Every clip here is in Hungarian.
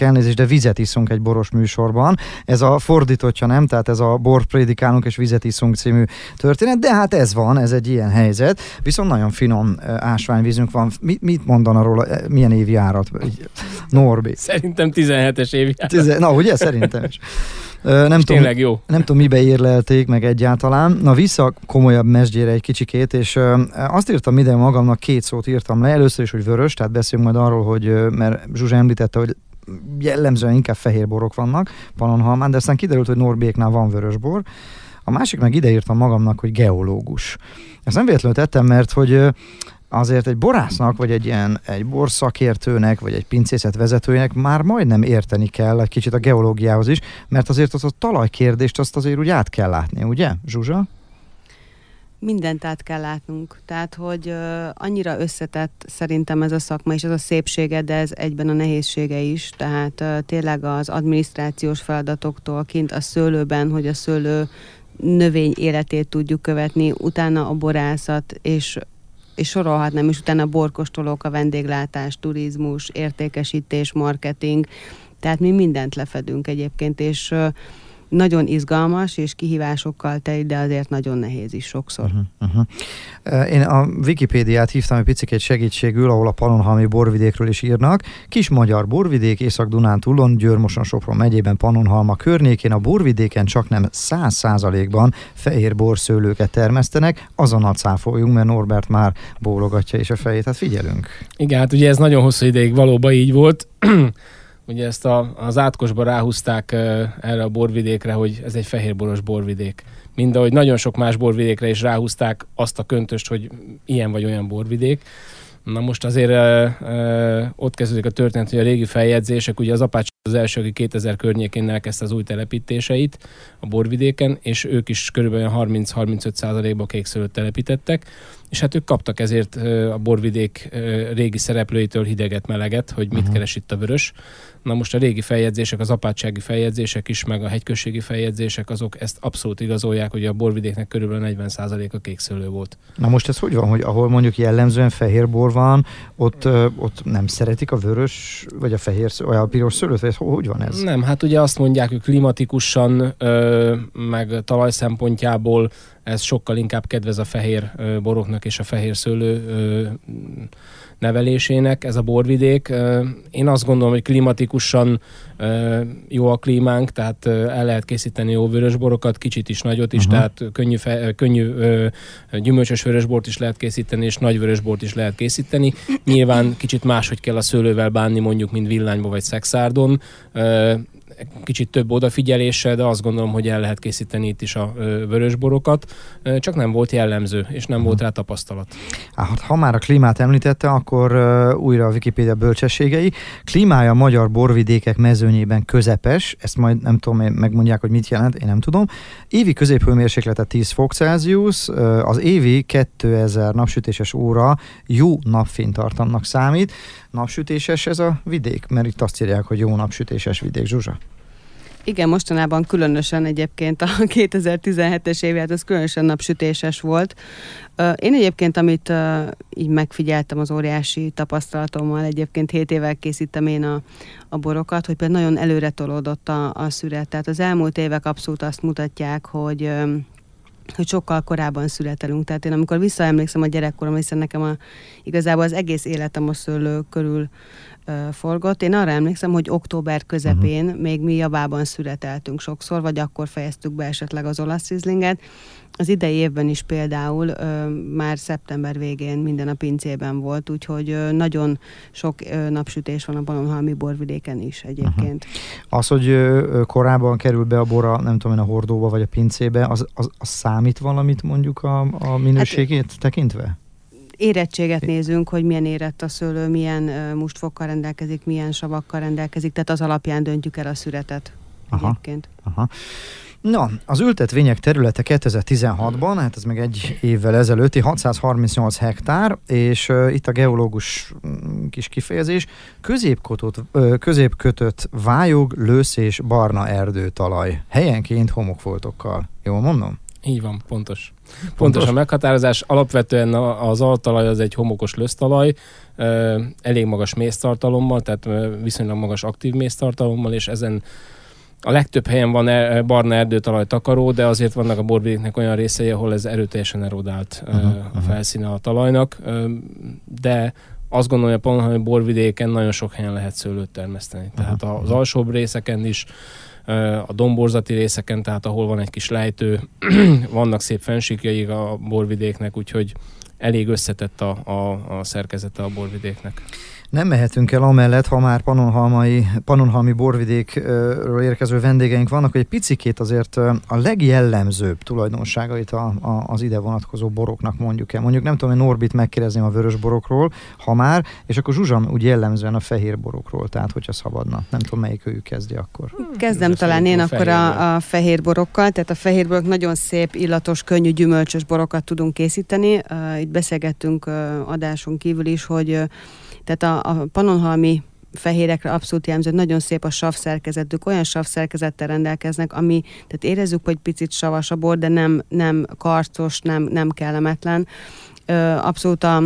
elnézést, de vizet iszunk egy boros műsorban. Ez a fordítottja nem, tehát ez a bort prédikálunk és vizet iszunk című történet, de hát ez van, ez egy ilyen helyzet. Viszont nagyon finom ásványvízünk van. Mit, mit mondana róla, milyen évjárat? Norbi. Szerintem 17-es évjárat. Tize, na, ugye? Szerintem is. Nem tudom, jó. nem tudom, mibe érlelték meg egyáltalán. Na vissza komolyabb mesdjére egy kicsikét, és azt írtam ide magamnak, két szót írtam le. Először is, hogy vörös, tehát beszélünk majd arról, hogy, mert Zsuzsa említette, hogy jellemzően inkább fehér borok vannak Pannonhalmán, de aztán kiderült, hogy Norbéknál van vörösbor. A másik meg ideírtam magamnak, hogy geológus. Ezt nem véletlenül tettem, mert hogy azért egy borásznak, vagy egy ilyen egy borszakértőnek, vagy egy pincészet vezetőjének már majdnem érteni kell egy kicsit a geológiához is, mert azért az a talajkérdést azt azért úgy át kell látni, ugye, Zsuzsa? Mindent át kell látnunk. Tehát, hogy annyira összetett szerintem ez a szakma, és ez a szépsége, de ez egyben a nehézsége is. Tehát tényleg az adminisztrációs feladatoktól kint a szőlőben, hogy a szőlő növény életét tudjuk követni, utána a borászat, és és sorolhatnám is utána borkostolók, a vendéglátás, turizmus, értékesítés, marketing, tehát mi mindent lefedünk egyébként, és uh, nagyon izgalmas és kihívásokkal teli, de azért nagyon nehéz is sokszor. Uh-huh, uh-huh. Én a Wikipédiát hívtam egy picit segítségül, ahol a Pannonhalmi borvidékről is írnak. Kis magyar borvidék, Észak-Dunán túlon, Győrmoson, Sopron megyében, Pannonhalma környékén, a borvidéken csak nem száz százalékban fehér borszőlőket termesztenek, azonnal cáfoljunk, mert Norbert már bólogatja is a fejét, hát figyelünk. Igen, hát ugye ez nagyon hosszú ideig valóban így volt. Ugye ezt a, az átkosba ráhúzták erre a borvidékre, hogy ez egy fehérboros borvidék. Mind ahogy nagyon sok más borvidékre is ráhúzták azt a köntöst, hogy ilyen vagy olyan borvidék. Na most azért ö, ö, ott kezdődik a történet, hogy a régi feljegyzések, ugye az Apács az első, aki 2000 környékén elkezdte az új telepítéseit a borvidéken, és ők is körülbelül 30-35 százalékba kékszőlőt telepítettek, és hát ők kaptak ezért a borvidék régi szereplőitől hideget-meleget, hogy mit uh-huh. keres itt a vörös. Na most a régi feljegyzések, az apátsági feljegyzések is, meg a hegyközségi feljegyzések, azok ezt abszolút igazolják, hogy a borvidéknek körülbelül 40% a kékszőlő volt. Na most ez hogy van, hogy ahol mondjuk jellemzően fehér bor van, ott, ott nem szeretik a vörös, vagy a fehér, vagy a piros szőlőt, vagy hogy van ez? Nem, hát ugye azt mondják, hogy klimatikusan, meg talaj szempontjából ez sokkal inkább kedvez a fehér boroknak és a fehér szőlő nevelésének, ez a borvidék. Én azt gondolom, hogy klimatikusan jó a klímánk, tehát el lehet készíteni jó vörösborokat, kicsit is nagyot is, uh-huh. tehát könnyű, fe, könnyű gyümölcsös vörösbort is lehet készíteni, és nagy vörösbort is lehet készíteni. Nyilván kicsit máshogy kell a szőlővel bánni, mondjuk, mint villányba vagy szexárdon kicsit több odafigyeléssel, de azt gondolom, hogy el lehet készíteni itt is a vörösborokat, csak nem volt jellemző, és nem volt rá tapasztalat. Hát, ha már a klímát említette, akkor újra a Wikipédia bölcsességei. Klímája a magyar borvidékek mezőnyében közepes, ezt majd nem tudom, megmondják, hogy mit jelent, én nem tudom. Évi középhőmérséklete 10 fok Celsius, az évi 2000 napsütéses óra jó napfénytartamnak számít. Napsütéses ez a vidék? Mert itt azt írják, hogy jó napsütéses vidék. Zsuzsa? Igen, mostanában különösen egyébként a 2017-es évet, az különösen napsütéses volt. Én egyébként, amit így megfigyeltem az óriási tapasztalatommal, egyébként 7 évvel készítem én a, a borokat, hogy például nagyon előre tolódott a, a szület. Tehát az elmúlt évek abszolút azt mutatják, hogy hogy sokkal korábban születelünk. Tehát én amikor visszaemlékszem a gyerekkorom, hiszen nekem a, igazából az egész életem a szőlő körül forgott. Én arra emlékszem, hogy október közepén uh-huh. még mi javában születeltünk sokszor, vagy akkor fejeztük be esetleg az olasz rizlinget. Az idei évben is például ö, már szeptember végén minden a pincében volt, úgyhogy ö, nagyon sok ö, napsütés van a Balonhalmi borvidéken is egyébként. Uh-huh. Az, hogy ö, korábban kerül be a bora, nem tudom én, a hordóba vagy a pincébe, az, az, az számít valamit mondjuk a, a minőségét hát, tekintve? érettséget nézünk, hogy milyen érett a szőlő, milyen mustfokkal rendelkezik, milyen savakkal rendelkezik, tehát az alapján döntjük el a szüretet aha, egyébként. Aha. Na, az ültetvények területe 2016-ban, hát ez meg egy évvel ezelőtti, 638 hektár, és uh, itt a geológus mm, kis kifejezés, középkötött, uh, középkötött vályog, lősz és barna erdőtalaj, helyenként homokfoltokkal. Jól mondom? Így van, pontos. Pontos, pontos a meghatározás. Alapvetően az altalaj az egy homokos lösztalaj, elég magas méztartalommal, tehát viszonylag magas aktív méztartalommal, és ezen a legtöbb helyen van er, barna erdőtalaj takaró, de azért vannak a borvidéknek olyan részei, ahol ez erőteljesen erodált uh-huh, a felszíne a talajnak, de azt gondolom, hogy a Pannonhalmi borvidéken nagyon sok helyen lehet szőlőt termeszteni. Tehát uh-huh. az alsóbb részeken is, a domborzati részeken, tehát ahol van egy kis lejtő, vannak szép fensíkjaik a borvidéknek, úgyhogy elég összetett a, a, a szerkezete a borvidéknek. Nem mehetünk el amellett, ha már panonhalmai, panonhalmi borvidékről érkező vendégeink vannak, hogy egy picikét azért a legjellemzőbb tulajdonságait a, a, az ide vonatkozó boroknak mondjuk el. Mondjuk nem tudom, hogy Norbit megkérdezném a vörös borokról, ha már, és akkor Zsuzsa úgy jellemzően a fehér borokról, tehát hogyha szabadna. Nem tudom, melyik őjük kezdi akkor. Kezdem Zsuzsa talán én akkor a, a fehér borokkal, tehát a fehér borok nagyon szép, illatos, könnyű, gyümölcsös borokat tudunk készíteni. Itt beszélgettünk adáson kívül is, hogy tehát a, a panonhalmi fehérekre abszolút jellemző, nagyon szép a sav szerkezetük, olyan sav szerkezettel rendelkeznek, ami, tehát érezzük, hogy picit savas a bor, de nem, nem karcos, nem, nem kellemetlen. Abszolút a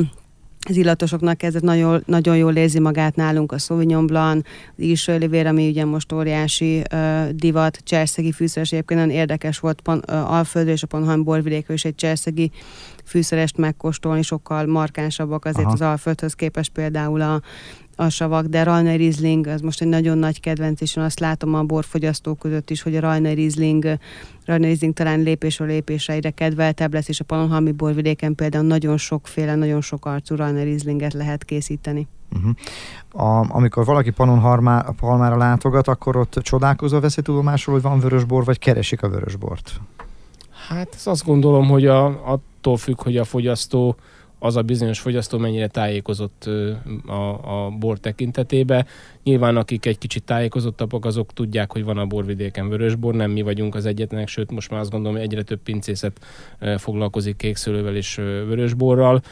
az illatosoknak kezdett nagyon, nagyon jól érzi magát nálunk a Sauvignon Blanc, az Olivér, ami ugye most óriási uh, divat, cserszegi fűszeres, egyébként nagyon érdekes volt pan, uh, Alföldről és a Panhan borvidékről is egy cserszegi fűszerest megkóstolni, sokkal markánsabbak azért Aha. az Alföldhöz képest például a, a savak, de Rajna Riesling, az most egy nagyon nagy kedvenc, és én azt látom a borfogyasztók között is, hogy a Rajna Riesling, Rajna Riesling talán lépésről lépésre egyre kedveltebb lesz, és a Panonhalmi borvidéken például nagyon sokféle, nagyon sok arcú Rajna Rieslinget lehet készíteni. Uh-huh. A, amikor valaki Panonhalmára látogat, akkor ott csodálkozva veszi tudomásul, hogy van vörösbor, vagy keresik a vörösbort? Hát azt gondolom, hogy a, attól függ, hogy a fogyasztó az a bizonyos fogyasztó mennyire tájékozott a, a bor tekintetébe. Nyilván akik egy kicsit tájékozottabbak, azok tudják, hogy van a borvidéken vörösbor, nem mi vagyunk az egyetlenek, sőt most már azt gondolom, hogy egyre több pincészet foglalkozik kékszőlővel és vörösborral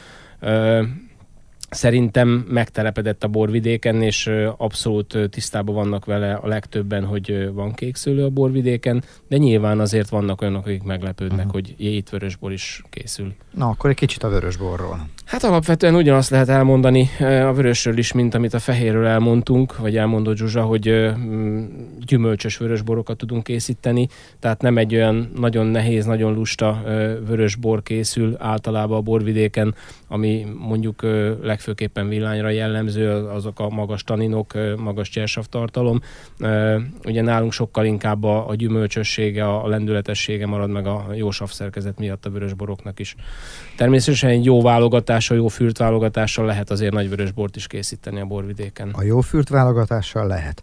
szerintem megtelepedett a borvidéken, és abszolút tisztában vannak vele a legtöbben, hogy van kékszőlő a borvidéken, de nyilván azért vannak olyanok, akik meglepődnek, uh-huh. hogy itt vörösbor is készül. Na, akkor egy kicsit a vörösborról. Hát alapvetően ugyanazt lehet elmondani a vörösről is, mint amit a fehérről elmondtunk, vagy elmondott Zsuzsa, hogy gyümölcsös vörösborokat tudunk készíteni, tehát nem egy olyan nagyon nehéz, nagyon lusta vörösbor készül általában a borvidéken, ami mondjuk legfőképpen villányra jellemző, azok a magas taninok, magas tartalom. Ugye nálunk sokkal inkább a, gyümölcsössége, a lendületessége marad meg a jó savszerkezet miatt a vörösboroknak is. Természetesen egy jó válogatással, jó fürt válogatással lehet azért nagy vörösbort is készíteni a borvidéken. A jó fürt válogatással lehet.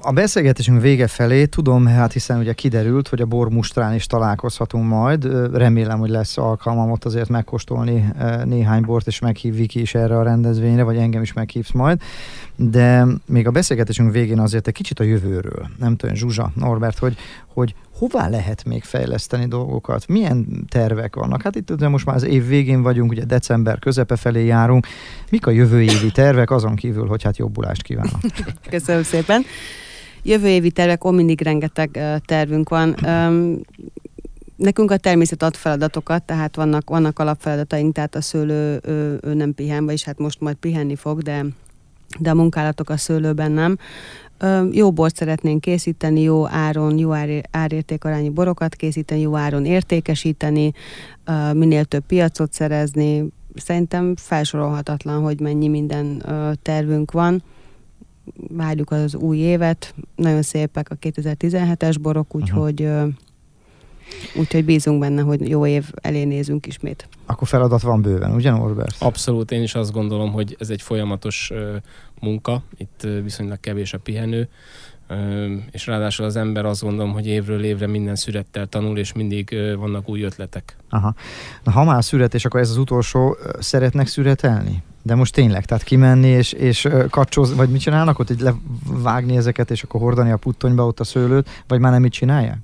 A beszélgetésünk vége felé tudom, hát hiszen ugye kiderült, hogy a bormustrán is találkozhatunk majd. Remélem, hogy lesz alkalmam ott azért megkóstolni néhány bort, és meghív Viki is erre a rendezvényre, vagy engem is meghívsz majd. De még a beszélgetésünk végén azért egy kicsit a jövőről. Nem tudom, Zsuzsa, Norbert, hogy, hogy hová lehet még fejleszteni dolgokat? Milyen tervek vannak? Hát itt ugye most már az év végén vagyunk, ugye december közepe felé járunk. Mik a jövő évi tervek, azon kívül, hogy hát jobbulást kívánok? Köszönöm szépen. Jövő évi tervek, ó, mindig rengeteg tervünk van. Nekünk a természet ad feladatokat, tehát vannak, vannak alapfeladataink, tehát a szőlő ő, ő nem pihen, vagyis hát most majd pihenni fog, de de a munkálatok a szőlőben nem. Jó bort szeretnénk készíteni, jó áron, jó ár, árértékarányi borokat készíteni, jó áron értékesíteni, minél több piacot szerezni. Szerintem felsorolhatatlan, hogy mennyi minden tervünk van. Várjuk az új évet, nagyon szépek a 2017-es borok, úgyhogy uh-huh. Úgyhogy bízunk benne, hogy jó év elé nézünk ismét. Akkor feladat van bőven, ugye Norbert? Abszolút, én is azt gondolom, hogy ez egy folyamatos munka, itt viszonylag kevés a pihenő, és ráadásul az ember azt gondolom, hogy évről évre minden szürettel tanul, és mindig vannak új ötletek. Aha. Na, ha már szüret, és akkor ez az utolsó, szeretnek szüretelni? De most tényleg, tehát kimenni és, és kacsóz, vagy mit csinálnak ott, hogy levágni ezeket, és akkor hordani a puttonyba ott a szőlőt, vagy már nem mit csinálják?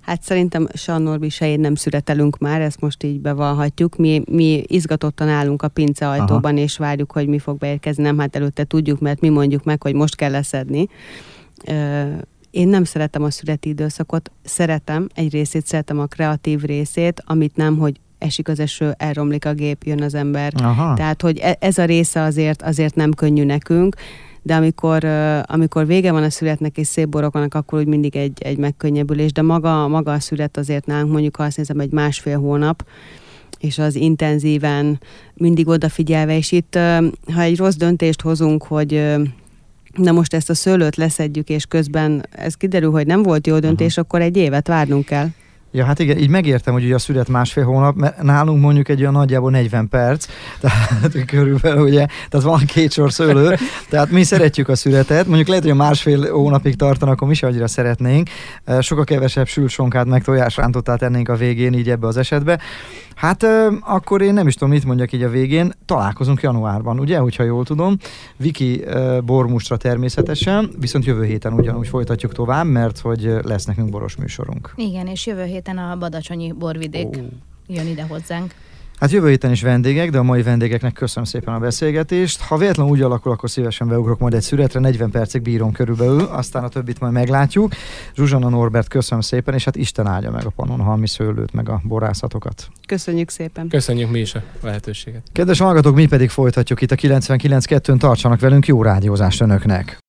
Hát szerintem se a Norbi, se én nem születelünk már, ezt most így bevallhatjuk. Mi, mi izgatottan állunk a pince ajtóban, Aha. és várjuk, hogy mi fog beérkezni. Nem, hát előtte tudjuk, mert mi mondjuk meg, hogy most kell leszedni. én nem szeretem a születi időszakot, szeretem, egy részét szeretem a kreatív részét, amit nem, hogy esik az eső, elromlik a gép, jön az ember. Aha. Tehát, hogy e- ez a része azért, azért nem könnyű nekünk, de amikor, amikor vége van a születnek és szép borok vannak, akkor úgy mindig egy, egy megkönnyebbülés, de maga, maga a szület azért nálunk mondjuk, ha azt nézem, egy másfél hónap, és az intenzíven mindig odafigyelve, és itt, ha egy rossz döntést hozunk, hogy na most ezt a szőlőt leszedjük, és közben ez kiderül, hogy nem volt jó döntés, uh-huh. akkor egy évet várnunk kell. Ja, hát igen, így megértem, hogy ugye a szület másfél hónap, mert nálunk mondjuk egy olyan nagyjából 40 perc, tehát körülbelül ugye, tehát van két sor szőlő, tehát mi szeretjük a születet, mondjuk lehet, hogy a másfél hónapig tartanak, akkor mi se annyira szeretnénk, sokkal kevesebb sülsonkát meg tojásrántottát tennénk a végén így ebbe az esetbe. Hát akkor én nem is tudom, mit mondjak így a végén. Találkozunk januárban, ugye, hogyha jól tudom. Viki bormustra természetesen, viszont jövő héten ugyanúgy folytatjuk tovább, mert hogy lesz nekünk boros műsorunk. Igen, és jövő héten a Badacsonyi borvidék oh. jön ide hozzánk. Hát jövő héten is vendégek, de a mai vendégeknek köszönöm szépen a beszélgetést. Ha véletlenül úgy alakul, akkor szívesen beugrok majd egy születre, 40 percig bírom körülbelül, aztán a többit majd meglátjuk. Zsuzsana Norbert, köszönöm szépen, és hát Isten áldja meg a panon halmi szőlőt, meg a borászatokat. Köszönjük szépen. Köszönjük mi is a lehetőséget. Kedves hallgatók, mi pedig folytatjuk itt a 99.2-n, tartsanak velünk, jó rádiózást önöknek!